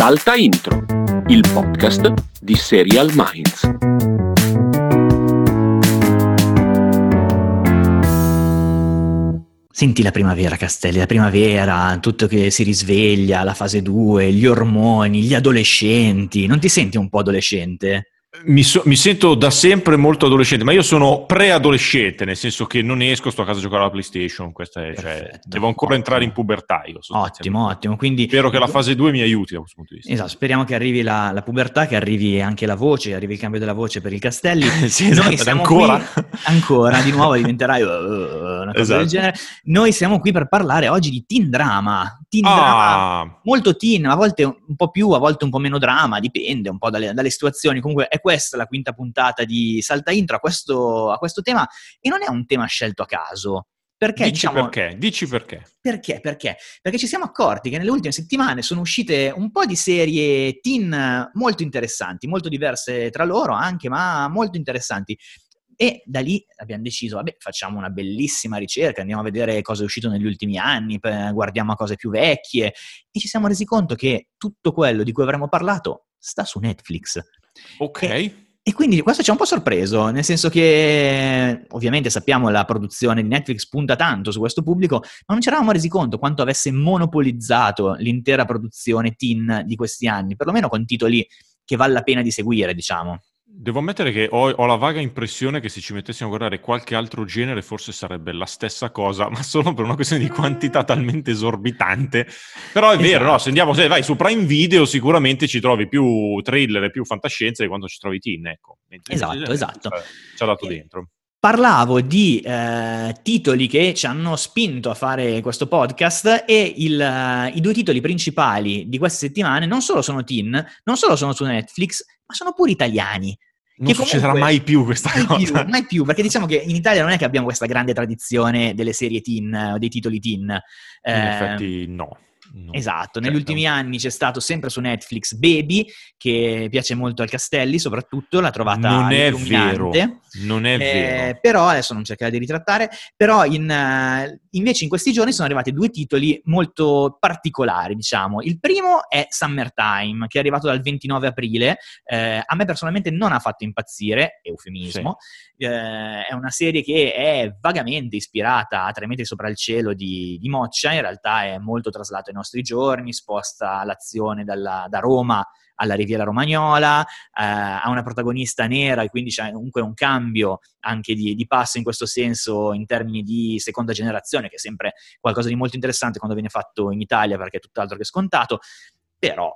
Salta Intro, il podcast di Serial Minds. Senti la primavera, Castelli, la primavera, tutto che si risveglia, la fase 2, gli ormoni, gli adolescenti. Non ti senti un po' adolescente? Mi, so, mi, sento da sempre molto adolescente, ma io sono preadolescente, nel senso che non esco, sto a casa a giocare alla PlayStation. È, cioè, devo ancora entrare in pubertà. Io, ottimo, ottimo. Quindi, Spero che la fase 2 mi aiuti da questo punto di vista. Esatto, speriamo che arrivi la, la pubertà, che arrivi anche la voce, arrivi il cambio della voce per il Castelli. sì, esatto, siamo ancora? Qui, ancora, di nuovo diventerai uh, una cosa esatto. del genere. Noi siamo qui per parlare oggi di teen drama. Teen ah. drama, molto teen, a volte un po' più, a volte un po' meno drama, dipende un po' dalle, dalle situazioni. Comunque è questa la quinta puntata di Salta Intro a questo, a questo tema e non è un tema scelto a caso. Perché, Dici diciamo, perché, dici perché. Perché? Perché? Perché ci siamo accorti che nelle ultime settimane sono uscite un po' di serie teen molto interessanti, molto diverse tra loro anche, ma molto interessanti. E da lì abbiamo deciso, vabbè, facciamo una bellissima ricerca, andiamo a vedere cosa è uscito negli ultimi anni, guardiamo a cose più vecchie e ci siamo resi conto che tutto quello di cui avremmo parlato sta su Netflix. Ok. E, e quindi questo ci ha un po' sorpreso, nel senso che ovviamente sappiamo la produzione di Netflix punta tanto su questo pubblico, ma non ci eravamo resi conto quanto avesse monopolizzato l'intera produzione teen di questi anni, perlomeno con titoli che vale la pena di seguire, diciamo. Devo ammettere che ho, ho, la vaga impressione che se ci mettessimo a guardare qualche altro genere forse sarebbe la stessa cosa, ma solo per una questione di quantità talmente esorbitante. Però è esatto. vero, no? Se andiamo, se vai su Prime Video sicuramente ci trovi più thriller e più fantascienza di quanto ci trovi teen, ecco. Mentre esatto, esatto. Ci ha dato eh, dentro. Parlavo di eh, titoli che ci hanno spinto a fare questo podcast e il, uh, i due titoli principali di queste settimane non solo sono teen, non solo sono su Netflix, ma sono pure italiani. Non succederà mai più questa mai cosa. Più, mai più, perché diciamo che in Italia non è che abbiamo questa grande tradizione delle serie teen o dei titoli teen. In eh, effetti no. No, esatto, negli certo. ultimi anni c'è stato sempre su Netflix Baby, che piace molto al Castelli, soprattutto l'ha trovata Non è vero, non è eh, vero. Però, adesso non cercherò di ritrattare, però in, uh, invece in questi giorni sono arrivati due titoli molto particolari, diciamo. Il primo è Summertime, che è arrivato dal 29 aprile, eh, a me personalmente non ha fatto impazzire, eufemismo, sì. eh, è una serie che è vagamente ispirata a Tre metri sopra il cielo di, di Moccia, in realtà è molto traslato in nostri giorni, sposta l'azione dalla, da Roma alla Riviera Romagnola, eh, ha una protagonista nera e quindi c'è comunque un cambio anche di, di, passo in questo senso in termini di seconda generazione, che è sempre qualcosa di molto interessante quando viene fatto in Italia perché è tutt'altro che scontato, però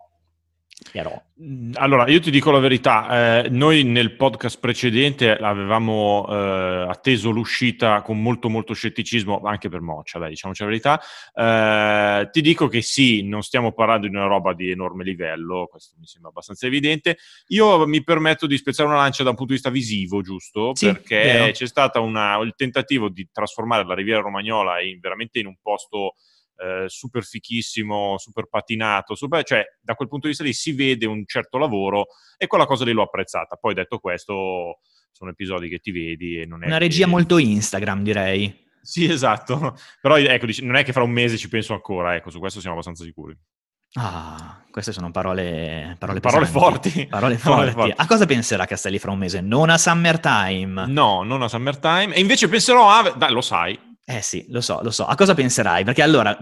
però... Mm, allora, io ti dico la verità, eh, noi nel podcast precedente avevamo eh, atteso l'uscita con molto molto scetticismo, anche per Moccia, dai, diciamoci la verità. Eh, ti dico che sì, non stiamo parlando di una roba di enorme livello, questo mi sembra abbastanza evidente. Io mi permetto di spezzare una lancia da un punto di vista visivo, giusto? Sì, Perché vero. c'è stato il tentativo di trasformare la Riviera Romagnola in, veramente in un posto eh, super fichissimo, super patinato, super, cioè da quel punto di vista lì si vede un certo lavoro e quella cosa lì l'ho apprezzata. Poi detto questo, sono episodi che ti vedi e non è... Una regia che... molto Instagram, direi. Sì, esatto. Però ecco, non è che fra un mese ci penso ancora, ecco, su questo siamo abbastanza sicuri. Ah, queste sono parole, parole, parole forti. Parole forti. forti. A cosa penserà Castelli fra un mese? Non a Summertime. No, non a Summertime. E invece penserò a... Dai, lo sai, eh sì, lo so, lo so. A cosa penserai? Perché allora,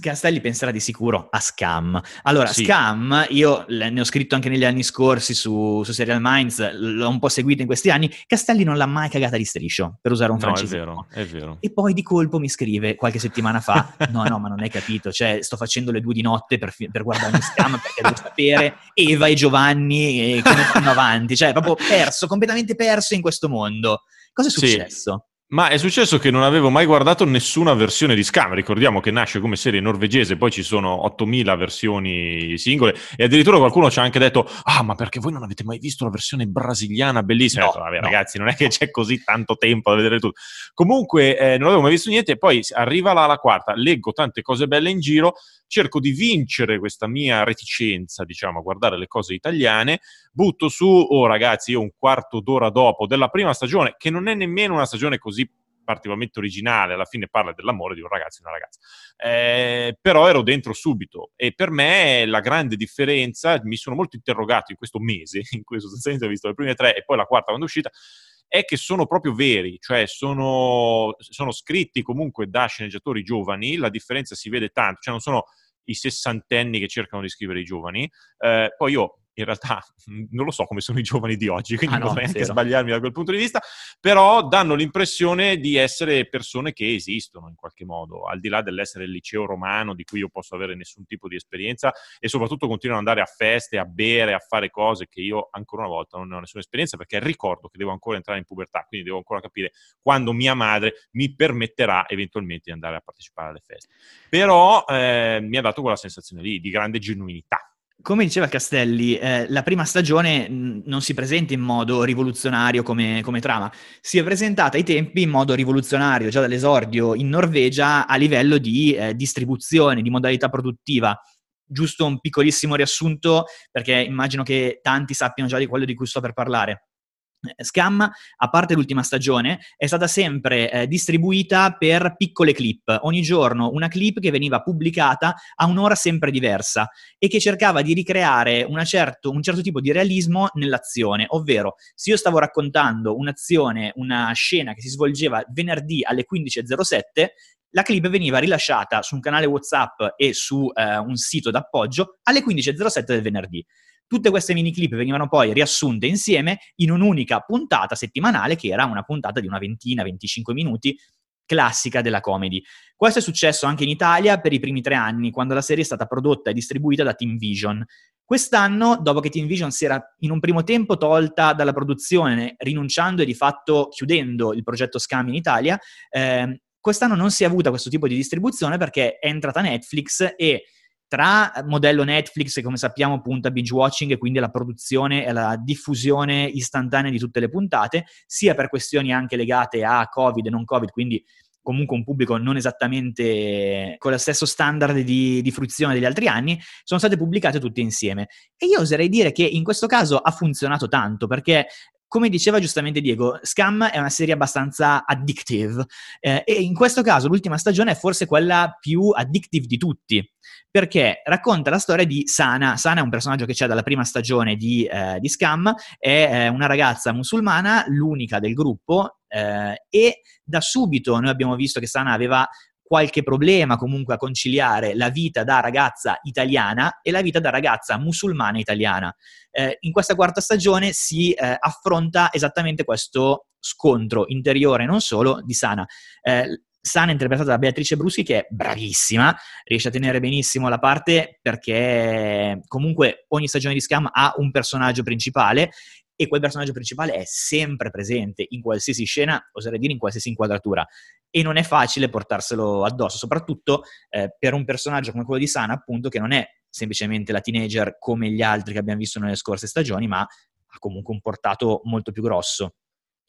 Castelli penserà di sicuro a Scam. Allora, sì. Scam, io ne ho scritto anche negli anni scorsi su, su, Serial Minds, l'ho un po' seguito in questi anni. Castelli non l'ha mai cagata di striscio, per usare un francese. No, è vero, è vero. E poi di colpo mi scrive qualche settimana fa: No, no, ma non hai capito, cioè sto facendo le due di notte per, per guardarmi Scam perché devo sapere Eva e Giovanni e come vanno avanti. Cioè, proprio perso, completamente perso in questo mondo. Cosa è successo? Sì. Ma è successo che non avevo mai guardato nessuna versione di Scam, ricordiamo che nasce come serie norvegese, poi ci sono 8000 versioni singole e addirittura qualcuno ci ha anche detto ah ma perché voi non avete mai visto la versione brasiliana bellissima? No, detto, Vabbè no. ragazzi non è che c'è così tanto tempo da vedere tutto. Comunque eh, non avevo mai visto niente e poi arriva la, la quarta, leggo tante cose belle in giro, cerco di vincere questa mia reticenza diciamo a guardare le cose italiane, butto su, oh ragazzi io un quarto d'ora dopo della prima stagione che non è nemmeno una stagione così particolarmente originale, alla fine parla dell'amore di un ragazzo e una ragazza. Eh, però ero dentro subito e per me la grande differenza, mi sono molto interrogato in questo mese, in sostanzialmente ho visto le prime tre e poi la quarta quando è uscita, è che sono proprio veri, cioè sono, sono scritti comunque da sceneggiatori giovani, la differenza si vede tanto, cioè non sono i sessantenni che cercano di scrivere i giovani. Eh, poi io in realtà non lo so come sono i giovani di oggi, quindi ah no, potrei anche sbagliarmi da quel punto di vista, però danno l'impressione di essere persone che esistono in qualche modo, al di là dell'essere il liceo romano di cui io posso avere nessun tipo di esperienza e soprattutto continuano ad andare a feste, a bere, a fare cose che io ancora una volta non ne ho nessuna esperienza perché ricordo che devo ancora entrare in pubertà, quindi devo ancora capire quando mia madre mi permetterà eventualmente di andare a partecipare alle feste. Però eh, mi ha dato quella sensazione lì di grande genuinità come diceva Castelli, eh, la prima stagione mh, non si presenta in modo rivoluzionario come, come, trama, si è presentata ai tempi in modo rivoluzionario già dall'esordio in Norvegia a livello di eh, distribuzione, di modalità produttiva. Giusto un piccolissimo riassunto perché immagino che tanti sappiano già di quello di cui sto per parlare. Scam, a parte l'ultima stagione, è stata sempre eh, distribuita per piccole clip. Ogni giorno una clip che veniva pubblicata a un'ora sempre diversa e che cercava di ricreare certo, un certo tipo di realismo nell'azione. Ovvero, se io stavo raccontando un'azione, una scena che si svolgeva venerdì alle 15.07, la clip veniva rilasciata su un canale WhatsApp e su eh, un sito d'appoggio alle 15.07 del venerdì. Tutte queste mini clip venivano poi riassunte insieme in un'unica puntata settimanale che era una puntata di una ventina, 25 minuti, classica della comedy. Questo è successo anche in Italia per i primi tre anni, quando la serie è stata prodotta e distribuita da Team Vision. Quest'anno, dopo che Team Vision si era in un primo tempo tolta dalla produzione, rinunciando e di fatto chiudendo il progetto Scam in Italia, eh, quest'anno non si è avuta questo tipo di distribuzione perché è entrata Netflix e tra modello Netflix che come sappiamo punta a binge watching e quindi alla produzione e alla diffusione istantanea di tutte le puntate, sia per questioni anche legate a Covid e non Covid, quindi comunque un pubblico non esattamente con lo stesso standard di, di, fruizione degli altri anni, sono state pubblicate tutte insieme. E io oserei dire che in questo caso ha funzionato tanto, perché come diceva giustamente Diego, Scam è una serie abbastanza addictive eh, e in questo caso l'ultima stagione è forse quella più addictive di tutti, perché racconta la storia di Sana. Sana è un personaggio che c'è dalla prima stagione di, eh, di Scam, è eh, una ragazza musulmana, l'unica del gruppo, eh, e da subito noi abbiamo visto che Sana aveva qualche problema comunque a conciliare la vita da ragazza italiana e la vita da ragazza musulmana italiana. Eh, in questa quarta stagione si eh, affronta esattamente questo scontro interiore, non solo, di Sana. Eh, Sana interpretata da Beatrice Bruschi che è bravissima, riesce a tenere benissimo la parte perché comunque ogni stagione di Scam ha un personaggio principale e quel personaggio principale è sempre presente in qualsiasi scena, oserei dire in qualsiasi inquadratura e non è facile portarselo addosso, soprattutto eh, per un personaggio come quello di Sana, appunto, che non è semplicemente la teenager come gli altri che abbiamo visto nelle scorse stagioni, ma ha comunque un portato molto più grosso.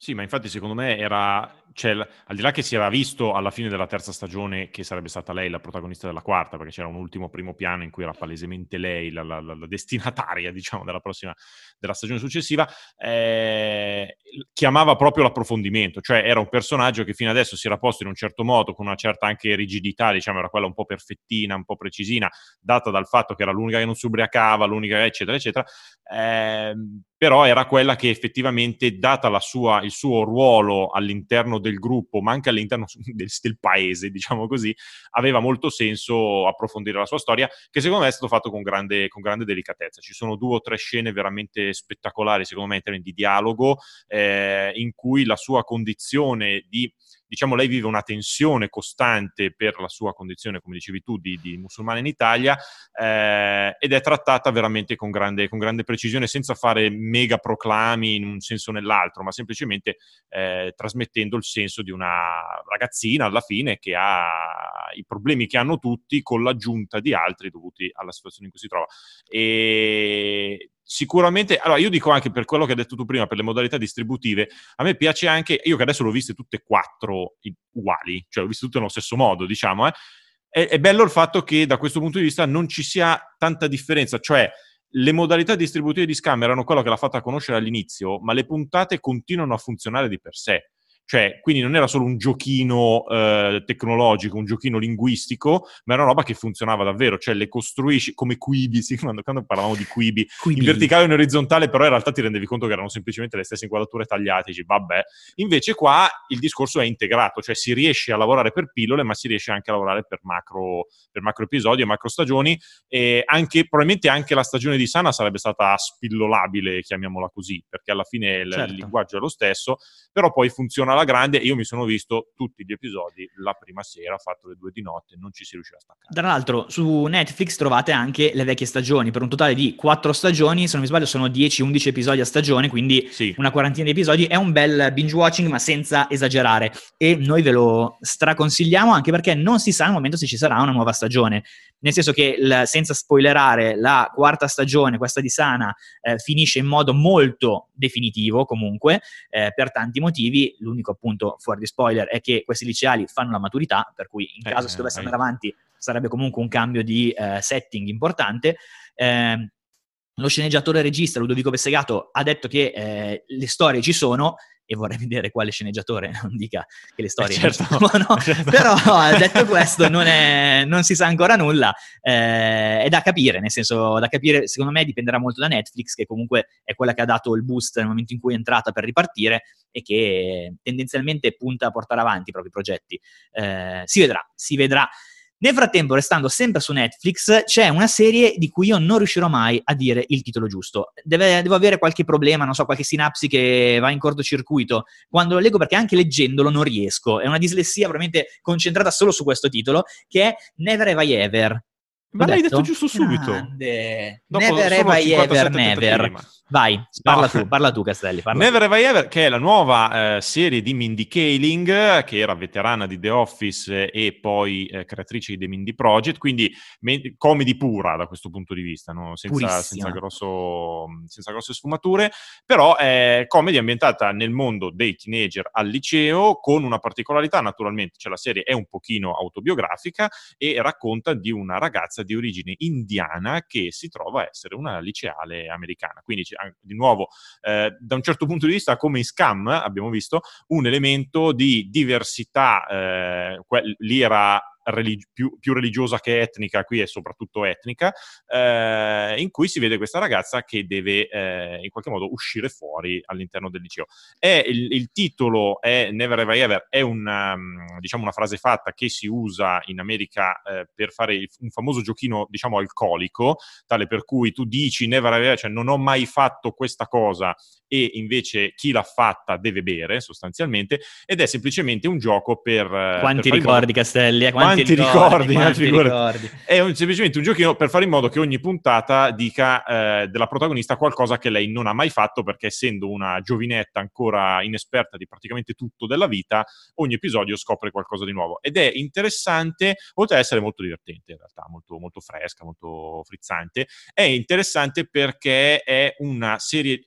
Sì, ma infatti secondo me era, cioè, al di là che si era visto alla fine della terza stagione che sarebbe stata lei la protagonista della quarta, perché c'era un ultimo primo piano in cui era palesemente lei la, la, la destinataria, diciamo, della prossima, della stagione successiva, eh, chiamava proprio l'approfondimento, cioè era un personaggio che fino adesso si era posto in un certo modo, con una certa anche rigidità, diciamo, era quella un po' perfettina, un po' precisina, data dal fatto che era l'unica che non si ubriacava, l'unica eccetera, eccetera, eh, però era quella che effettivamente, data sua, il suo ruolo all'interno del gruppo, ma anche all'interno del, del, paese, diciamo così, aveva molto senso approfondire la sua storia, che secondo me è stato fatto con grande, con grande delicatezza. Ci sono due o tre scene veramente spettacolari, secondo me, in termini di dialogo, eh, in cui la sua condizione di diciamo, lei vive una tensione costante per la sua condizione, come dicevi tu, di, di musulmana in Italia eh, ed è trattata veramente con grande, con grande, precisione, senza fare mega proclami in un senso o nell'altro, ma semplicemente eh, trasmettendo il senso di una ragazzina alla fine che ha i problemi che hanno tutti con l'aggiunta di altri dovuti alla situazione in cui si trova. E sicuramente, allora io dico anche per quello che hai detto tu prima, per le modalità distributive, a me piace anche, io che adesso l'ho viste tutte e quattro uguali, cioè l'ho viste tutte nello stesso modo, diciamo, eh, è, è, bello il fatto che da questo punto di vista non ci sia tanta differenza, cioè le modalità distributive di Scam erano quello che l'ha fatta conoscere all'inizio, ma le puntate continuano a funzionare di per sé. Cioè quindi non era solo un giochino eh, tecnologico, un giochino linguistico, ma era una roba che funzionava davvero, cioè le costruisci come quibi, sì, quando, quando parlavamo di quibi, quibi, in verticale e in orizzontale, però in realtà ti rendevi conto che erano semplicemente le stesse inquadrature tagliate, dici vabbè. Invece qua il discorso è integrato, cioè si riesce a lavorare per pillole, ma si riesce anche a lavorare per macro, per macro episodi e macro stagioni, e anche, probabilmente anche la stagione di Sana sarebbe stata spillolabile, chiamiamola così, perché alla fine il, certo. il linguaggio è lo stesso, però poi funziona alla grande. Io mi sono visto tutti gli episodi la prima sera, fatto le due di notte, non ci si riusciva a staccare. Tra l'altro, su Netflix trovate anche le vecchie stagioni, per un totale di quattro stagioni, se non mi sbaglio sono 10-11 episodi a stagione, quindi sì. una quarantina di episodi. È un bel binge watching, ma senza esagerare. E noi ve lo straconsigliamo anche perché non si sa al momento se ci sarà una nuova stagione. Nel senso che, il, senza spoilerare, la quarta stagione, questa di Sana, eh, finisce in modo molto definitivo comunque, eh, per tanti motivi. L'unico appunto fuori di spoiler è che questi liceali fanno la maturità, per cui in eh, caso si dovesse andare avanti sarebbe comunque un cambio di eh, setting importante. Eh, lo sceneggiatore regista Ludovico Bessegato ha detto che eh, le storie ci sono e vorrei vedere quale sceneggiatore non dica che le storie eh certo, sono, certo. però detto questo non, è, non, si sa ancora nulla, eh, è da capire, nel senso da capire secondo me dipenderà molto da Netflix che comunque è quella che ha dato il boost nel momento in cui è entrata per ripartire e che tendenzialmente punta a portare avanti i propri progetti. Eh, si vedrà, si vedrà. Nel frattempo, restando sempre su Netflix, c'è una serie di cui io non riuscirò mai a dire il titolo giusto. Deve, devo avere qualche problema, non so, qualche sinapsi che va in cortocircuito. Quando lo leggo, perché anche leggendolo non riesco. È una dislessia veramente concentrata solo su questo titolo, che è Never Have I Ever. Ma l'hai detto giusto subito. Grande. Never Have I Ever Never. Vai, parla no. tu, parla tu Castelli. Parla Never Have I Ever, che è la nuova eh, serie di Mindy Kaling, che era veterana di The Office e poi eh, creatrice di The Mindy Project, quindi me- comedy pura da questo punto di vista, no? senza, senza, grosso, senza, grosse sfumature, però è comedy ambientata nel mondo dei teenager al liceo, con una particolarità naturalmente, cioè la serie è un pochino autobiografica e racconta di una ragazza di origine indiana che si trova a essere una liceale americana, quindi di nuovo, eh, da un certo punto di vista, come in Scam, abbiamo visto, un elemento di diversità, eh, que- lì era religi- più, più, religiosa che etnica, qui è soprattutto etnica, eh, in cui si vede questa ragazza che deve eh, in qualche modo uscire fuori all'interno del liceo. Il, il, titolo è Never Have I Ever, è una, mm, diciamo, una frase fatta che si usa in America eh, per fare il, un famoso giochino, diciamo, alcolico, tale per cui tu dici Never Have I Ever, cioè non ho mai fatto questa cosa e invece chi l'ha fatta deve bere sostanzialmente ed è semplicemente un gioco per... Eh, Quanti per ricordi. Castelli? Eh? Quanti, quanti ricordi? Quanti ricordi? È un, semplicemente un giochino per fare in modo che ogni puntata dica eh, della protagonista qualcosa che lei non ha mai fatto perché essendo una giovinetta ancora inesperta di praticamente tutto della vita, ogni episodio scopre qualcosa di nuovo ed è interessante, oltre ad essere molto divertente in realtà, molto, molto fresca, molto frizzante, è interessante perché è una serie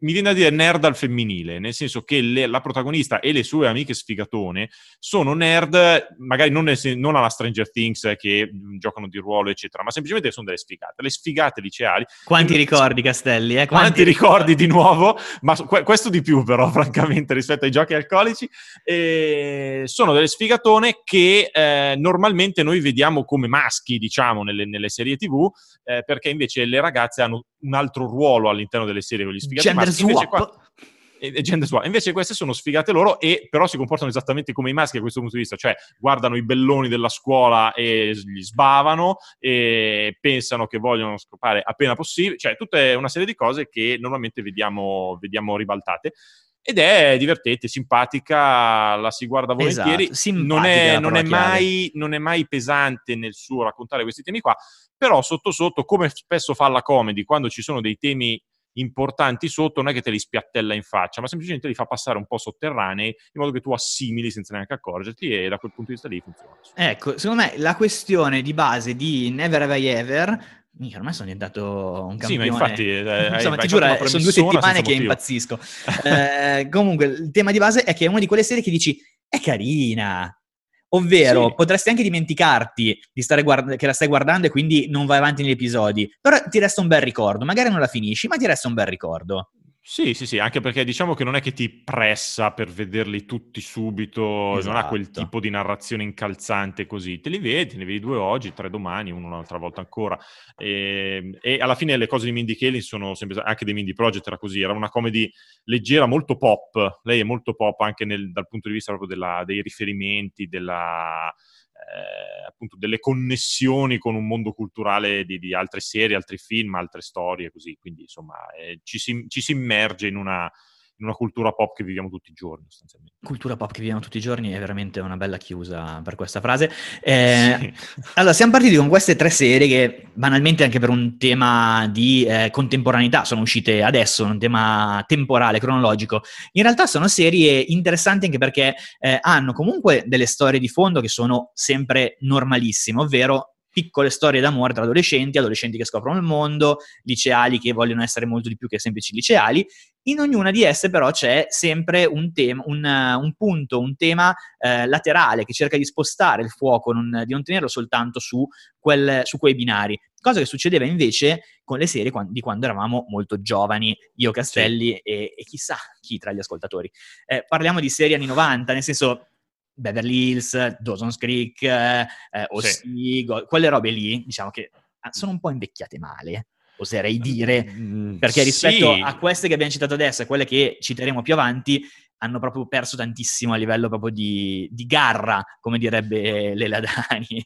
mi viene da dire nerd al femminile, nel senso che le, la protagonista e le sue amiche sfigatone sono nerd, magari non, nel, non, alla Stranger Things che mm, giocano di ruolo, eccetera, ma semplicemente sono delle sfigate. Le sfigate liceali. Quanti e, ricordi, Castelli? Eh? Quanti, quanti ricordi, ricordi di nuovo? Ma questo di più, però, francamente, rispetto ai giochi alcolici. E sono delle sfigatone che eh, normalmente noi vediamo come maschi, diciamo, nelle, nelle serie TV, eh, perché invece le ragazze hanno un altro ruolo all'interno delle serie con gli sfigati Gender maschi. Swap. Qua, e, gender swap. Invece queste sono sfigate loro e però si comportano esattamente come i maschi a questo punto di vista, cioè guardano i belloni della scuola e li sbavano e pensano che vogliono scopare appena possibile, cioè tutta una serie di cose che normalmente vediamo, vediamo ribaltate ed è divertente, simpatica, la si guarda volentieri, esatto, non, è, non, è mai, non, è, mai, pesante nel suo raccontare questi temi qua, però sotto sotto, come spesso fa la comedy, quando ci sono dei temi importanti sotto, non è che te li spiattella in faccia, ma semplicemente li fa passare un po' sotterranei, in modo che tu assimili senza neanche accorgerti e da quel punto di vista lì funziona. Ecco, secondo me la questione di base di Never Have I Ever Mica, ormai sono diventato un campione. Sì, ma infatti... Eh, Insomma, ti giuro, sono due settimane che impazzisco. eh, comunque, il tema di base è che è una di quelle serie che dici, è carina, Ovvero, sì. potresti anche dimenticarti di guard- che la stai guardando e quindi non vai avanti negli episodi, però ti resta un bel ricordo. Magari non la finisci, ma ti resta un bel ricordo. Sì, sì, sì, anche perché diciamo che non è che ti pressa per vederli tutti subito, esatto. non ha quel Esatto. tipo di narrazione incalzante così. Te li vedi, ne vedi due oggi, tre domani, uno un'altra volta ancora. E, e alla fine le cose di Mindy Kaling sono sempre, anche dei Mindy Project era così, era una comedy leggera, molto pop. Lei è molto pop anche nel, dal punto di vista proprio della, dei riferimenti, della appunto delle connessioni con un mondo culturale di, di, altre serie, altri film, altre storie, così. Quindi, insomma, eh, ci, si, ci, si, immerge in una, in una cultura pop che viviamo tutti i giorni, sostanzialmente. Cultura pop che viviamo tutti i giorni è veramente una bella chiusa per questa frase. Eh, sì. Allora, siamo partiti con queste tre serie che banalmente anche per un tema di eh, contemporaneità sono uscite adesso, un tema temporale, cronologico. In realtà sono serie interessanti anche perché eh, hanno comunque delle storie di fondo che sono sempre normalissime, ovvero piccole storie d'amore tra adolescenti, adolescenti che scoprono il mondo, liceali che vogliono essere molto di più che semplici liceali. In ognuna di esse però c'è sempre un, tema, un, un punto, un tema eh, laterale che cerca di spostare il fuoco, non, di non tenerlo soltanto su, quel, su, quei binari. Cosa che succedeva invece con le serie di quando eravamo molto giovani, io, Castelli sì. e, e, chissà chi tra gli ascoltatori. Eh, parliamo di serie anni 90, nel senso Beverly Hills, Dawson's Creek, eh, Ossi, sì. quelle robe lì, diciamo che ah, sono un po' invecchiate male, oserei dire, mm, perché rispetto sì. a queste che abbiamo citato adesso e quelle che citeremo più avanti, hanno proprio perso tantissimo a livello proprio di, di garra, come direbbe Lela Dani.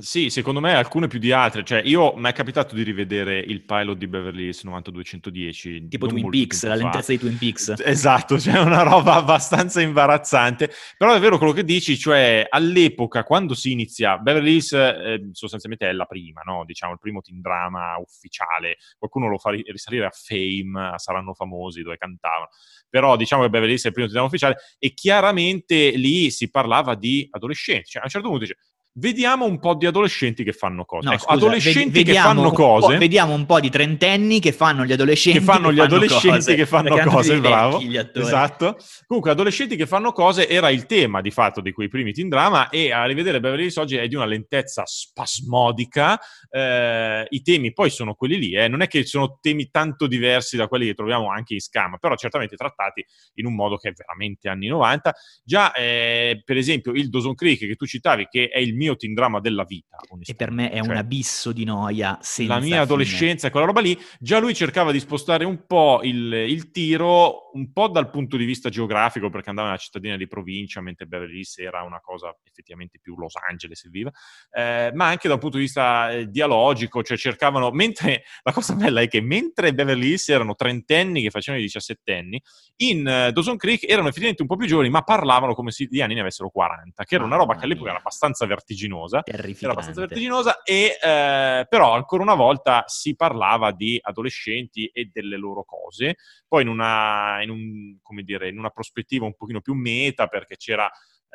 Sì, secondo me alcune più di altre. Cioè, io mi è capitato di rivedere il pilot di Beverly Hills 9210. Tipo Twin Peaks, la lentezza di Twin Peaks. Esatto, cioè una roba abbastanza imbarazzante. Però è vero quello che dici, cioè all'epoca, quando si inizia, Beverly Hills eh, sostanzialmente è la prima, no? Diciamo, il primo teen drama ufficiale. Qualcuno lo fa risalire a Fame, a Saranno Famosi, dove cantavano. Però diciamo che Beverly Hills è il primo teen drama ufficiale e chiaramente lì si parlava di adolescenti. Cioè, a un certo punto dice Vediamo un po' di adolescenti che fanno cose. No, ecco, scusa, adolescenti vedi, che fanno cose. Vediamo un po' di trentenni che fanno gli adolescenti. Che fanno che gli fanno adolescenti cose, che fanno cose, bravo. Esatto. Comunque, adolescenti che fanno cose era il tema di fatto di quei primi teen drama e a rivedere Beverly Hills oggi è di una lentezza spasmodica. Eh, I temi poi sono quelli lì, eh. non è che sono temi tanto diversi da quelli che troviamo anche in Scam, però certamente trattati in un modo che è veramente anni 90. Già, eh, per esempio, il Dawson Creek che tu citavi, che è il mio mio teen drama della vita. E per me è cioè, un abisso di noia. la mia adolescenza, quella roba lì, già lui cercava di spostare un po' il, il, tiro, un po' dal punto di vista geografico, perché andava una cittadina di provincia, mentre Beverly Hills era una cosa effettivamente più Los Angeles e viva, eh, ma anche da un punto di vista eh, dialogico, cioè cercavano, mentre la cosa bella è che mentre Beverly Hills erano trentenni che facevano i diciassettenni, in uh, Dawson Creek erano effettivamente un po' più giovani, ma parlavano come se gli anni ne avessero 40, che era una roba che all'epoca era abbastanza vertiginosa vertiginosa. Era abbastanza vertiginosa, e, eh, però ancora una volta si parlava di adolescenti e delle loro cose, poi in una, in un, dire, in una prospettiva un pochino più meta, perché c'era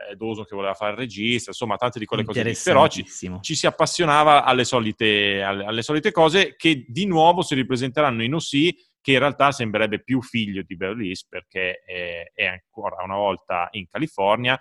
eh, Doso che voleva fare il regista, insomma, tante di quelle cose lì. Però ci, ci, si appassionava alle solite, alle, alle solite, cose che di nuovo si ripresenteranno in OC, che in realtà sembrerebbe più figlio di Beverly Hills perché è, è ancora una volta in California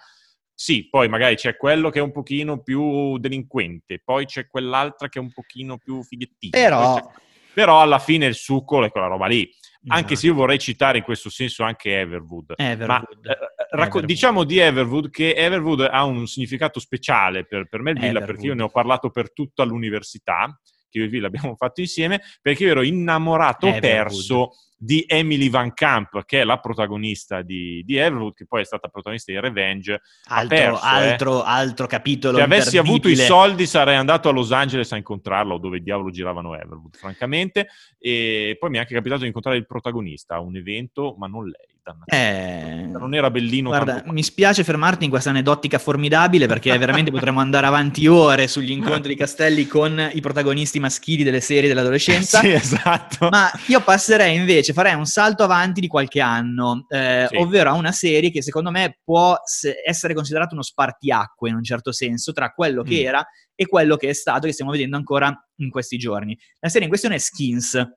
sì, poi magari c'è quello che è un pochino più delinquente, poi c'è quell'altra che è un pochino più fighettina. Però... Però alla fine il succo è quella roba lì. Anche se io vorrei citare in questo senso anche Everwood. Everwood. Ma, eh, racco- Everwood. diciamo di Everwood che Everwood ha un significato speciale per, per Melvilla Everwood. perché io ne ho parlato per tutta l'università, che io e Villa abbiamo fatto insieme, perché io ero innamorato Everwood. perso di Emily Van Camp, che è la protagonista di, di Everwood, che poi è stata protagonista di Revenge. Altro, perso, altro, eh. altro capitolo. Se avessi avuto i soldi sarei andato a Los Angeles a incontrarla, o dove diavolo giravano Everwood, francamente. E poi mi è anche capitato di incontrare il protagonista a un evento, ma non lei. Eh, non era bellino. Guarda, mi spiace fermarti in questa aneddotica formidabile perché veramente potremmo andare avanti ore sugli incontri di Castelli con i protagonisti maschili delle serie dell'adolescenza. sì, esatto. Ma io passerei invece, farei un salto avanti di qualche anno, eh, sì. ovvero a una serie che secondo me può essere considerata uno spartiacque in un certo senso tra quello che mm. era e quello che è stato, che stiamo vedendo ancora in questi giorni. La serie in questione è Skins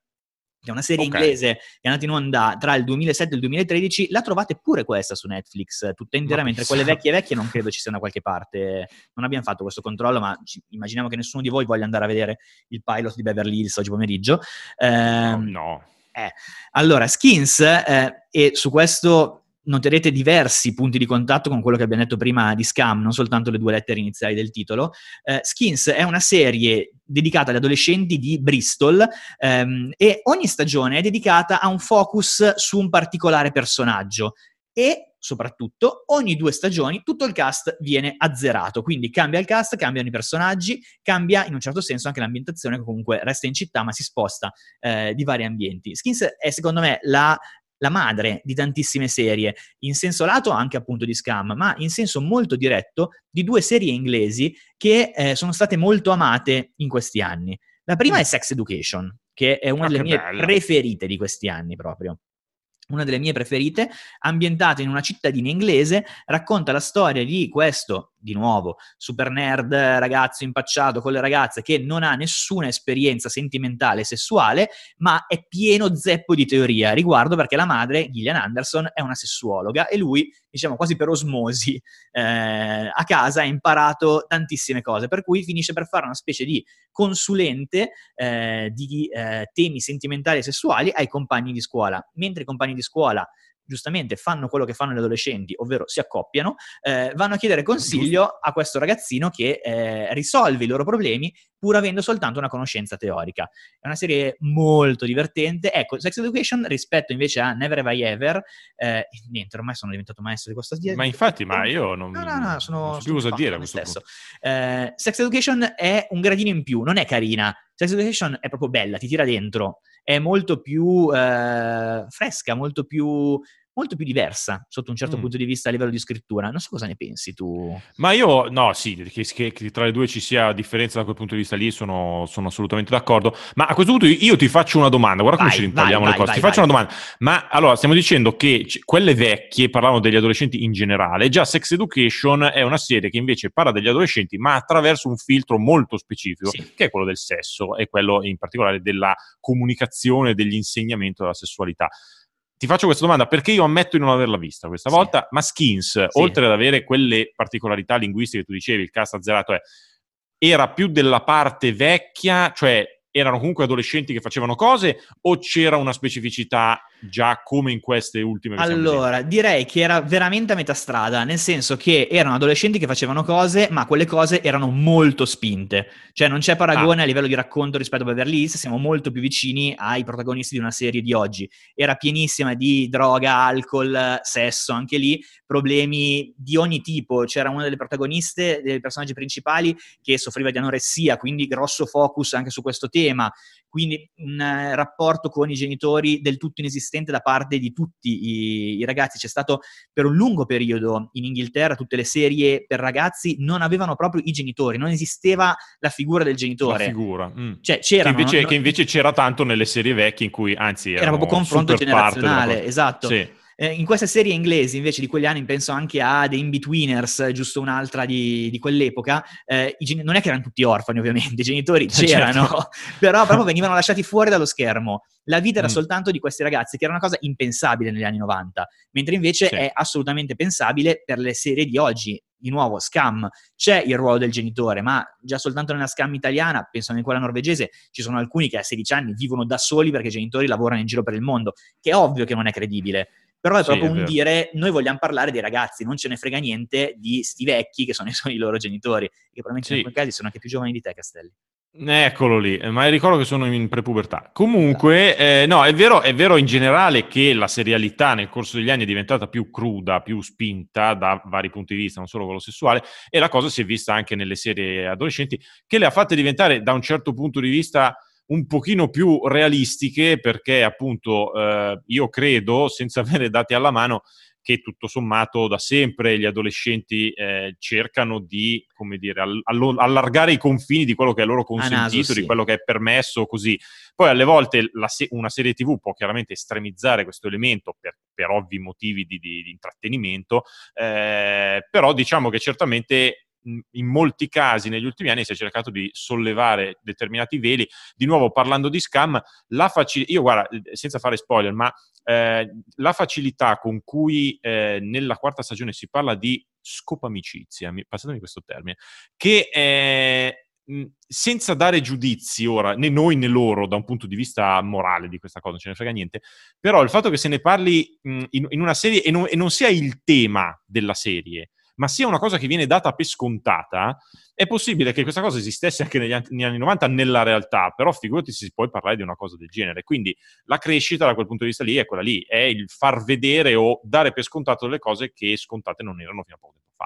che è una serie okay. inglese che è andata in onda tra il 2007 e il 2013, la trovate pure questa su Netflix, tutta intera, mentre quelle vecchie vecchie non credo ci sia da qualche parte. Non abbiamo fatto questo controllo, ma ci, immaginiamo che nessuno di voi voglia andare a vedere il pilot di Beverly Hills oggi pomeriggio. Eh, no, no. Eh, allora, Skins, eh, e su questo noterete diversi punti di contatto con quello che abbiamo detto prima di Scam, non soltanto le due lettere iniziali del titolo. Eh, Skins è una serie dedicata agli adolescenti di Bristol ehm, e ogni stagione è dedicata a un focus su un particolare personaggio e soprattutto ogni due stagioni tutto il cast viene azzerato, quindi cambia il cast, cambiano i personaggi, cambia in un certo senso anche l'ambientazione che comunque resta in città ma si sposta eh, di vari ambienti. Skins è secondo me la la madre di tantissime serie, in senso lato anche appunto di Scam, ma in senso molto diretto di due serie inglesi che eh, sono state molto amate in questi anni. La prima mm. è Sex Education, che è una ah, delle mie bello. preferite di questi anni proprio una delle mie preferite, ambientata in una cittadina inglese, racconta la storia di questo di nuovo, super nerd ragazzo impacciato con le ragazze che non ha nessuna esperienza sentimentale sessuale, ma è pieno zeppo di teoria riguardo perché la madre, Gillian Anderson, è una sessuologa e lui, diciamo quasi per osmosi, eh, a casa ha imparato tantissime cose, per cui finisce per fare una specie di consulente eh, di eh, temi sentimentali e sessuali ai compagni di scuola, mentre i compagni di scuola giustamente fanno quello che fanno gli adolescenti, ovvero si accoppiano, eh, vanno a chiedere consiglio a questo ragazzino che eh, risolve i loro problemi pur avendo soltanto una conoscenza teorica. È una serie molto divertente. Ecco, Sex Education rispetto invece a Never Have I Ever, eh, niente, ormai sono diventato maestro di questa serie. Ma infatti, ma io non, no, no, no, sono, non so più cosa dire a questo stesso. Eh, Sex Education è un gradino in più, non è carina. Sex Education è proprio bella, ti tira dentro, è molto più eh, fresca, molto più molto più diversa sotto un certo mm. punto di vista a livello di scrittura. Non so cosa ne pensi tu. Ma io, no, sì, che, che, tra le due ci sia differenza da quel punto di vista lì sono, sono, assolutamente d'accordo. Ma a questo punto io ti faccio una domanda, guarda vai, come ci rimpagliamo le cose. Vai, ti vai, faccio una domanda. Ma allora, stiamo dicendo che quelle vecchie parlavano degli adolescenti in generale, già Sex Education è una serie che invece parla degli adolescenti, ma attraverso un filtro molto specifico, sì. che è quello del sesso e quello in particolare della comunicazione, dell'insegnamento della sessualità ti faccio questa domanda perché io ammetto di non averla vista questa sì. volta, ma Skins, sì. oltre ad avere quelle particolarità linguistiche che tu dicevi, il cast azzerato è, era più della parte vecchia, cioè erano comunque adolescenti che facevano cose o c'era una specificità già come in queste ultime Allora, direi che era veramente a metà strada, nel senso che erano adolescenti che facevano cose, ma quelle cose erano molto spinte. Cioè non c'è paragone ah. a livello di racconto rispetto a Beverly Hills, siamo molto più vicini ai protagonisti di una serie di oggi. Era pienissima di droga, alcol, sesso, anche lì problemi di ogni tipo. C'era una delle protagoniste, dei personaggi principali, che soffriva di anoressia, quindi grosso focus anche su questo tema. Quindi un uh, rapporto con i genitori del tutto inesistente esistente da parte di tutti i, i, ragazzi. C'è stato per un lungo periodo in Inghilterra, tutte le serie per ragazzi non avevano proprio i genitori, non esisteva la figura del genitore. La figura. Mm. Cioè, c'era, che, invece, no? che invece c'era tanto nelle serie vecchie in cui, anzi, era proprio confronto generazionale, esatto. Sì. Eh, in queste serie inglesi, invece, di quegli anni, penso anche a The In-Betweeners, giusto un'altra di, di quell'epoca, eh, gen- non è che erano tutti orfani, ovviamente, i genitori certo. c'erano, certo. però proprio venivano lasciati fuori dallo schermo. La vita era mm. soltanto di questi ragazzi, che era una cosa impensabile negli anni 90, mentre invece sì. è assolutamente pensabile per le serie di oggi. Di nuovo, Scam, c'è il ruolo del genitore, ma già soltanto nella Scam italiana, penso in quella norvegese, ci sono alcuni che a 16 anni vivono da soli perché i genitori lavorano in giro per il mondo, che è ovvio che non è credibile però è proprio sì, è un dire, noi vogliamo parlare dei ragazzi, non ce ne frega niente di sti vecchi che sono, i loro genitori, che probabilmente sì. in quei casi sono anche più giovani di te, Castelli. Eccolo lì, ma ricordo che sono in prepubertà. Comunque, eh, no, è vero, è vero in generale che la serialità nel corso degli anni è diventata più cruda, più spinta da vari punti di vista, non solo quello sessuale, e la cosa si è vista anche nelle serie adolescenti, che le ha fatte diventare da un certo punto di vista un pochino più realistiche perché appunto eh, io credo, senza avere dati alla mano, che tutto sommato da sempre gli adolescenti eh, cercano di, come dire, all- allargare i confini di quello che è loro consentito, naso, sì. di quello che è permesso, così. Poi alle volte se- una serie TV può chiaramente estremizzare questo elemento per, per ovvi motivi di, di, di intrattenimento, eh, però diciamo che certamente in molti casi negli ultimi anni si è cercato di sollevare determinati veli. Di nuovo, parlando di scam, facilità, io guarda, senza fare spoiler, ma eh, la facilità con cui eh, nella quarta stagione si parla di scopamicizia, passatemi questo termine, che è senza dare giudizi ora, né noi né loro, da un punto di vista morale di questa cosa, non ce ne frega niente, però il fatto che se ne parli in, in una serie e non, e non sia il tema della serie, ma sia una cosa che viene data per scontata, è possibile che questa cosa esistesse anche negli, negli anni 90 nella realtà, però figurati se si può parlare di una cosa del genere. Quindi la crescita da quel punto di vista lì è quella lì, è il far vedere o dare per scontato delle cose che scontate non erano fino a poco tempo fa.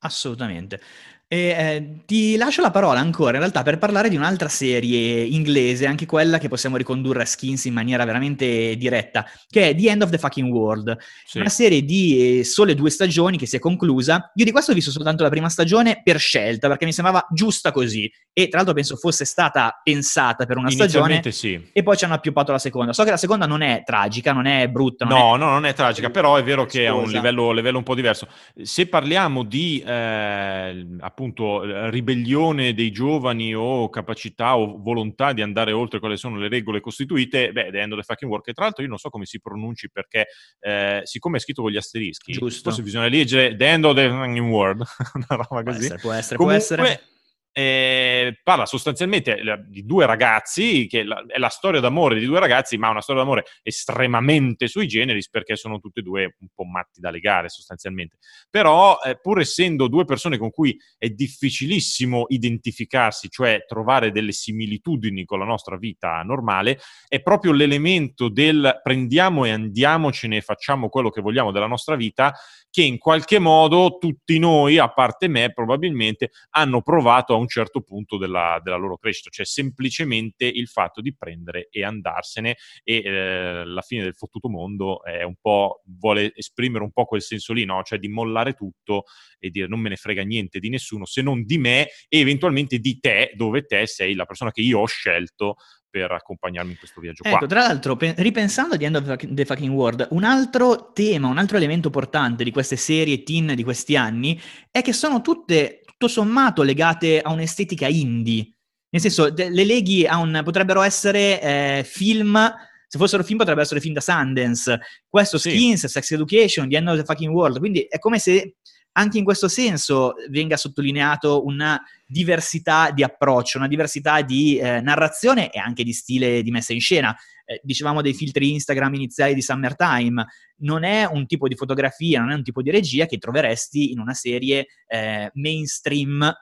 Assolutamente. E, eh, ti lascio la parola ancora in realtà per parlare di un'altra serie inglese, anche quella che possiamo ricondurre a Skins in maniera veramente diretta, che è The End of the Fucking World. Sì. Una serie di eh, sole due stagioni che si è conclusa. Io di questo ho visto soltanto la prima stagione per scelta, perché mi sembrava giusta così. E tra l'altro penso fosse stata pensata per una stagione. Sì. E poi ci hanno appioppato la seconda. So che la seconda non è tragica, non è brutta. Non no, è... no, non è tragica, però è vero che è un livello, livello, un po' diverso. Se parliamo di eh, appunto eh, ribellione dei giovani o capacità o volontà di andare oltre quali sono le regole costituite, beh, The End of the Fucking World, che tra l'altro io non so come si pronunci perché eh, siccome è scritto con gli asterischi, Giusto. forse bisogna leggere The End of the Fucking World, una roba così. Può essere, può essere. Comunque, può essere eh, parla sostanzialmente di due ragazzi, che è la storia d'amore di due ragazzi, ma una storia d'amore estremamente sui generis perché sono tutti e due un po' matti da legare sostanzialmente. Però, eh, pur essendo due persone con cui è difficilissimo identificarsi, cioè trovare delle similitudini con la nostra vita normale, è proprio l'elemento del prendiamo e andiamocene e facciamo quello che vogliamo della nostra vita che in qualche modo tutti noi, a parte me probabilmente, hanno provato a un certo punto della, della loro crescita, cioè semplicemente il fatto di prendere e andarsene e eh, la fine del fottuto mondo è un po', vuole esprimere un po' quel senso lì, no? cioè di mollare tutto e dire non me ne frega niente di nessuno se non di me e eventualmente di te, dove te sei la persona che io ho scelto per accompagnarmi in questo viaggio ecco, qua. tra l'altro, pe- ripensando a The End of the Fucking World, un altro tema, un altro elemento portante di queste serie teen di questi anni è che sono tutte, tutto sommato, legate a un'estetica indie. Nel senso, de- le leghi a un... potrebbero essere eh, film... Se fossero film potrebbero essere film da Sundance. Questo sì. Skins, Sex Education, The End of the Fucking World. Quindi è come se anche in questo senso venga sottolineato una diversità di approccio, una diversità di eh, narrazione e anche di stile di messa in scena. Eh, dicevamo dei filtri Instagram iniziali di Summertime, non è un tipo di fotografia, non è un tipo di regia che troveresti in una serie eh, mainstream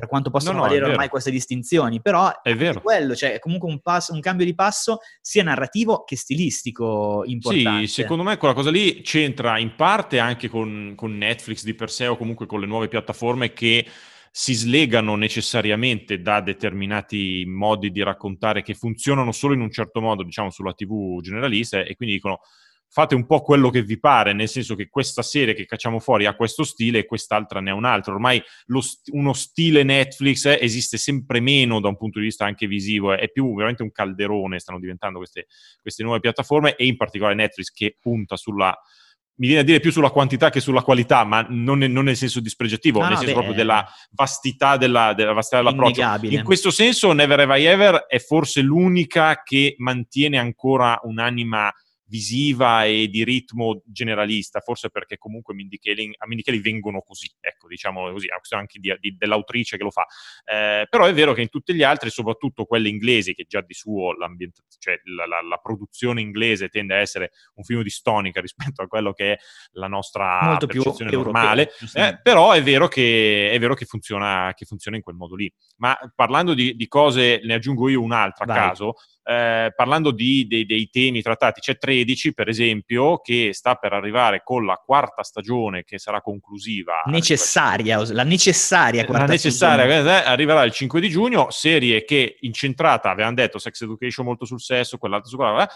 per quanto possano no, no, valere ormai queste distinzioni, però è vero. quello, cioè è comunque un, passo, un, cambio di passo sia narrativo che stilistico importante. Sì, secondo me quella cosa lì c'entra in parte anche con, con Netflix di per sé o comunque con le nuove piattaforme che si slegano necessariamente da determinati modi di raccontare che funzionano solo in un certo modo, diciamo, sulla TV generalista e quindi dicono fate un po' quello che vi pare, nel senso che questa serie che cacciamo fuori ha questo stile e quest'altra ne ha un altro. Ormai st- uno stile Netflix eh, esiste sempre meno da un punto di vista anche visivo, eh, è più veramente un calderone, stanno diventando queste, queste nuove piattaforme e in particolare Netflix che punta sulla mi viene a dire più sulla quantità che sulla qualità, ma non, nel, non nel senso dispregiativo, ah, nel senso beh, proprio della vastità, della, della vastità dell'approccio. Innegabile. In questo senso, Never Have I Ever è forse l'unica che mantiene ancora un'anima visiva e di ritmo generalista, forse perché comunque Kaling, a Mindy Kaling vengono così, ecco, diciamo così, è una questione anche di, di, dell'autrice che lo fa. Eh, però è vero che in tutti gli altri, soprattutto quelle inglesi, che già di suo cioè la, la, la, produzione inglese tende a essere un film di stonica rispetto a quello che è la nostra Molto percezione normale, eh, però è vero, che, è vero che, funziona, che funziona in quel modo lì. Ma parlando di, di cose, ne aggiungo io un'altra a caso, eh, parlando di, dei, dei, temi trattati, c'è 13 per esempio che sta per arrivare con la quarta stagione che sarà conclusiva. Necessaria, la necessaria quarta la necessaria, stagione. Eh, arriverà il 5 di giugno, serie che incentrata, avevamo detto, Sex Education molto sul sesso, quell'altra su quella...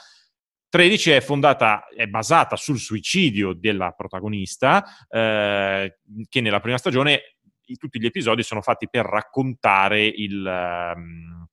13 è fondata, è basata sul suicidio della protagonista, eh, che nella prima stagione tutti gli episodi sono fatti per raccontare il, um,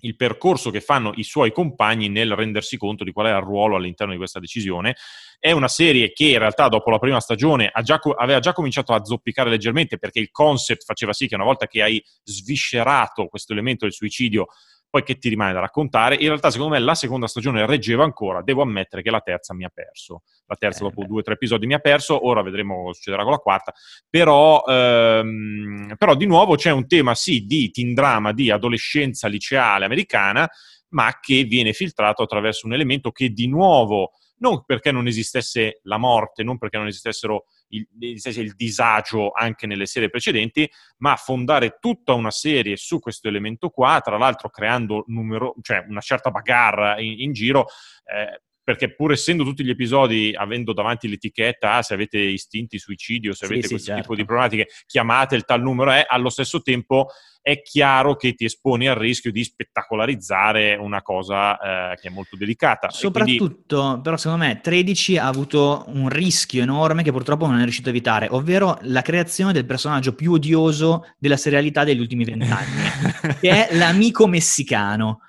il percorso che fanno i suoi compagni nel rendersi conto di qual è il ruolo all'interno di questa decisione. È una serie che in realtà dopo la prima stagione già, aveva già cominciato a zoppicare leggermente perché il concept faceva sì che una volta che hai sviscerato questo elemento del suicidio poi che ti rimane da raccontare? In realtà, secondo me, la seconda stagione reggeva ancora. Devo ammettere che la terza mi ha perso. La terza, eh, dopo beh. due o tre episodi, mi ha perso. Ora vedremo cosa succederà con la quarta. Però, ehm, però, di nuovo, c'è un tema, sì, di teen drama, di adolescenza liceale americana, ma che viene filtrato attraverso un elemento che, di nuovo, non perché non esistesse la morte, non perché non esistessero il, il disagio anche nelle serie precedenti, ma fondare tutta una serie su questo elemento qua, tra l'altro creando numero, cioè una certa bagarre in, in giro, eh, perché pur essendo tutti gli episodi, avendo davanti l'etichetta, ah, se avete istinti suicidio, se avete sì, questo certo. tipo di problematiche, chiamate il tal numero, è allo stesso tempo è chiaro che ti esponi al rischio di spettacolarizzare una cosa eh, che è molto delicata. Soprattutto, quindi... però secondo me 13 ha avuto un rischio enorme che purtroppo non è riuscito a evitare, ovvero la creazione del personaggio più odioso della serialità degli ultimi vent'anni, che è l'amico messicano.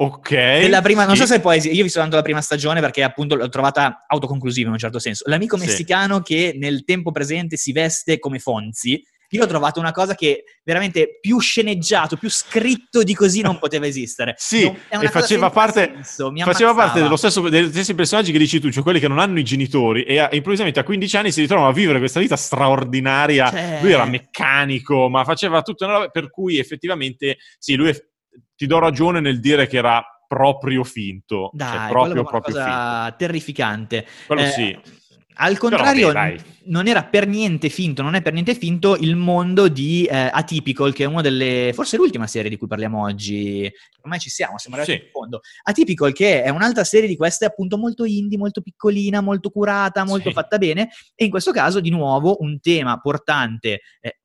Ok. Della prima, non so se poi, io ho visto tanto la prima stagione perché appunto l'ho trovata autoconclusiva in un certo senso. L'amico sì. messicano che nel tempo presente si veste come Fonzi. Io ho trovato una cosa che veramente più sceneggiato, più scritto di così non poteva esistere. sì, e faceva, parte, faceva parte, dello stesso, degli stessi personaggi che dici tu, cioè quelli che non hanno i genitori e a, improvvisamente a 15 anni si ritrovano a vivere questa vita straordinaria. Cioè... Lui era meccanico, ma faceva tutto una roba per cui effettivamente, sì, lui è ti do ragione nel dire che era proprio finto. Dai, cioè, proprio, proprio cosa finto. terrificante. Quello eh, sì. Al contrario, Però, vabbè, non era per niente finto, non è per niente finto il mondo di eh, Atypical, che è una delle, forse l'ultima serie di cui parliamo oggi. Ormai ci siamo, siamo arrivati sì. in fondo. Atypical, che è un'altra serie di queste appunto molto indie, molto piccolina, molto curata, molto sì. fatta bene. E in questo caso, di nuovo, un tema portante eh,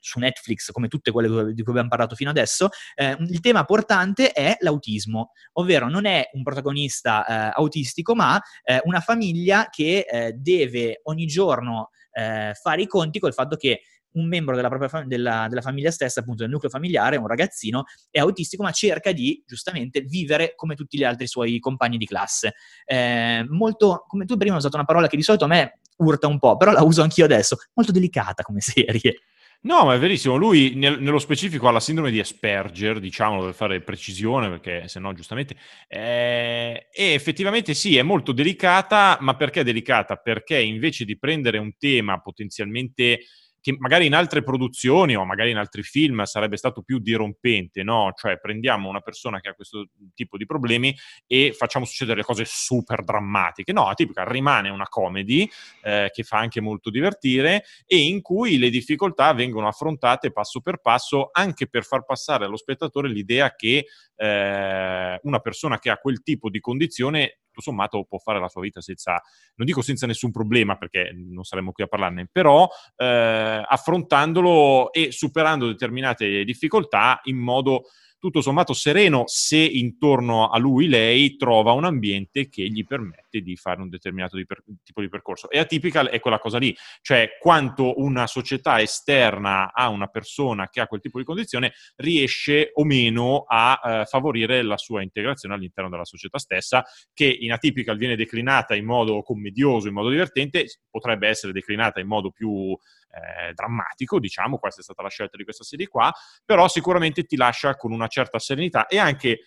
su Netflix, come tutte quelle di cui abbiamo parlato fino adesso. Eh, il tema portante è l'autismo, ovvero non è un protagonista eh, autistico, ma eh, una famiglia che deve deve ogni giorno eh, fare i conti col fatto che un membro della propria fam- della, della, famiglia stessa, appunto del nucleo familiare, un ragazzino, è autistico, ma cerca di giustamente vivere come tutti gli altri suoi compagni di classe. Eh, molto, come tu prima hai usato una parola che di solito a me urta un po', però la uso anch'io adesso, molto delicata come serie. No, ma è verissimo. Lui nel, nello specifico ha la sindrome di Asperger, diciamo, per fare precisione, perché se no, giustamente. Eh, e effettivamente sì, è molto delicata, ma perché è delicata? Perché invece di prendere un tema potenzialmente che magari in altre produzioni o magari in altri film sarebbe stato più dirompente, no? Cioè prendiamo una persona che ha questo tipo di problemi e facciamo succedere cose super drammatiche. No, tipica rimane una comedy eh, che fa anche molto divertire e in cui le difficoltà vengono affrontate passo per passo anche per far passare allo spettatore l'idea che eh, una persona che ha quel tipo di condizione tutto sommato può fare la sua vita senza, non dico senza nessun problema perché non saremmo qui a parlarne, però eh, affrontandolo e superando determinate difficoltà in modo tutto sommato sereno se intorno a lui lei trova un ambiente che gli permette di fare un determinato di per, tipo di percorso. E Atypical è quella cosa lì, cioè quanto una società esterna a una persona che ha quel tipo di condizione riesce o meno a eh, favorire la sua integrazione all'interno della società stessa, che in Atypical viene declinata in modo commedioso, in modo divertente, potrebbe essere declinata in modo più eh, drammatico, diciamo, questa è stata la scelta di questa serie qua, però sicuramente ti lascia con una certa serenità e anche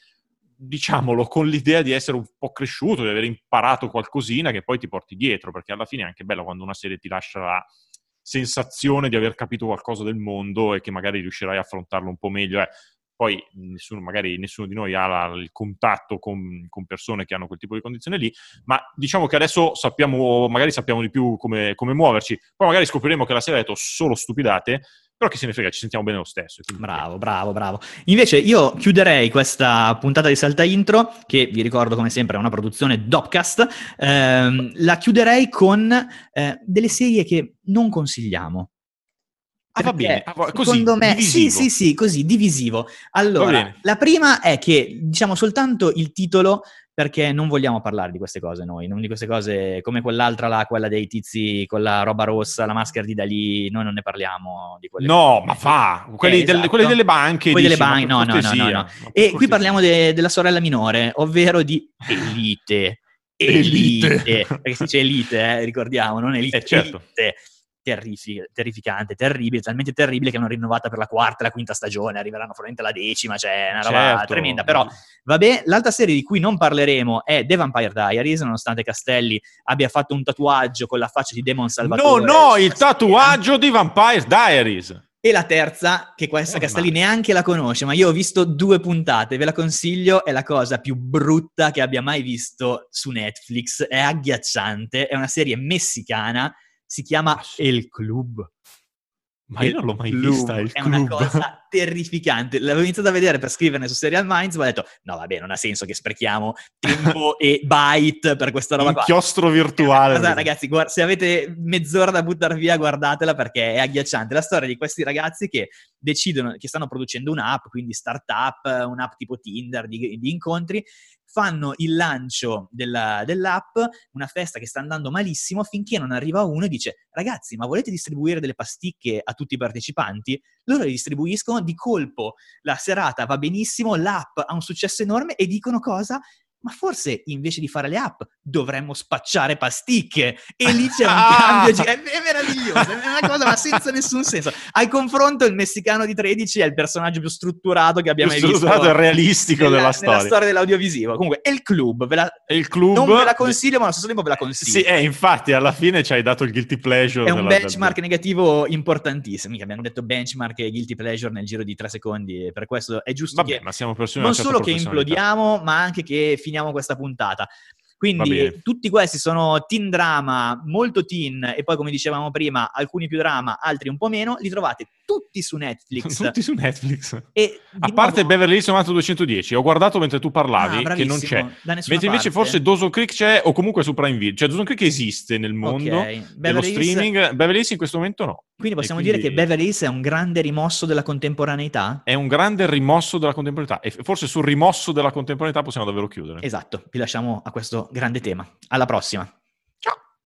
diciamolo, con l'idea di essere un po' cresciuto, di aver imparato qualcosina che poi ti porti dietro, perché alla fine è anche bello quando una serie ti lascia la sensazione di aver capito qualcosa del mondo e che magari riuscirai a affrontarlo un po' meglio. Eh poi nessuno, magari nessuno di noi ha la, il contatto con, con, persone che hanno quel tipo di condizione lì, ma diciamo che adesso sappiamo, magari sappiamo di più come, come muoverci, poi magari scopriremo che la serie ha detto solo stupidate, però chi se ne frega, ci sentiamo bene lo stesso. Bravo, bravo, bravo. Invece io chiuderei questa puntata di Salta Intro, che vi ricordo come sempre è una produzione Dopcast, ehm, la chiuderei con eh, delle serie che non consigliamo. Ah, va bene, ah, così, secondo me, divisivo. sì, sì, sì, così, divisivo. Allora, la prima è che diciamo soltanto il titolo perché non vogliamo parlare di queste cose noi, non di queste cose come quell'altra là, quella dei tizi con la roba rossa, la maschera di Dalì, noi non ne parliamo di quelle No, ma fa, quelli, eh, del, esatto. quelli delle banche. Quelli delle banche, no, no, no, no, no. E qui parliamo de, della sorella minore, ovvero di Elite. Elite. elite. perché si dice Elite, eh, ricordiamo, non Elite. Eh, certo. Elite terrifi- terrificante, terribile, talmente terribile che hanno rinnovata per la quarta e la quinta stagione, arriveranno probabilmente alla decima, cioè una roba Certo. tremenda, però vabbè, l'altra serie di cui non parleremo è The Vampire Diaries, nonostante Castelli abbia fatto un tatuaggio con la faccia di Demon No, Salvatore. no, il sulla tatuaggio di Vampire Diaries. e la terza, che questa Come Castelli mai? neanche la conosce, ma io ho visto due puntate, ve la consiglio, è la cosa più brutta che abbia mai visto su Netflix, è agghiacciante, è una serie messicana, si chiama Ah. El Club. Ma io non l'ho mai Club. vista, il È club. una cosa terrificante. L'avevo iniziato a vedere per scriverne su Serial Minds, ma ho detto, no vabbè, non ha senso che sprechiamo tempo e byte per questa roba qua. Inchiostro virtuale. Guarda, ragazzi, guarda, se avete mezz'ora da buttare via, guardatela perché è agghiacciante. La storia di questi ragazzi che decidono, che stanno producendo un'app, quindi startup, un'app tipo Tinder di, di incontri, fanno il lancio della- dell'app, una festa che sta andando malissimo, finché non arriva uno e dice, ragazzi, ma volete distribuire delle pasticche a tutti i partecipanti? Loro le distribuiscono di colpo, la serata va benissimo, l'app ha un successo enorme e dicono cosa? Ma forse invece di fare le app dovremmo spacciare pasticche e lì c'è un Ah! cambio, gi- è, è meraviglioso, è una cosa ma senza nessun senso. Al confronto il messicano di 13 è il personaggio più strutturato che abbiamo mai visto Strutturato e realistico nella, della nella storia. storia dell'audiovisivo. Comunque, è il club, ve la- il club... non ve la consiglio, ma allo stesso tempo ve la consiglio. Sì, eh, infatti, alla fine ci hai dato il guilty pleasure. È un della- benchmark negativo importantissimo. Mica abbiamo detto benchmark e guilty pleasure nel giro di tre secondi. E per questo è giusto Vabbè, che ma siamo persone non solo che implodiamo, ma anche che finiamo questa puntata. Quindi tutti questi sono teen drama, molto teen, e poi come dicevamo prima, alcuni più drama, altri un po' meno, li trovate tutti su Netflix. Tutti su Netflix. E A parte nuovo- Beverly Hills 90210, ho guardato mentre tu parlavi Ah, che non c'è. Mentre invece parte. forse Dawson Creek c'è o comunque su Prime Video. Cioè Dawson Creek esiste nel mondo Ok, dello Beverly Hills- streaming. Beverly Hills in questo momento no. Quindi possiamo quindi dire che Beverly Hills è un grande rimosso della contemporaneità? È un grande rimosso della contemporaneità e forse sul rimosso della contemporaneità possiamo davvero chiudere. Esatto, vi lasciamo a questo grande tema. Alla prossima.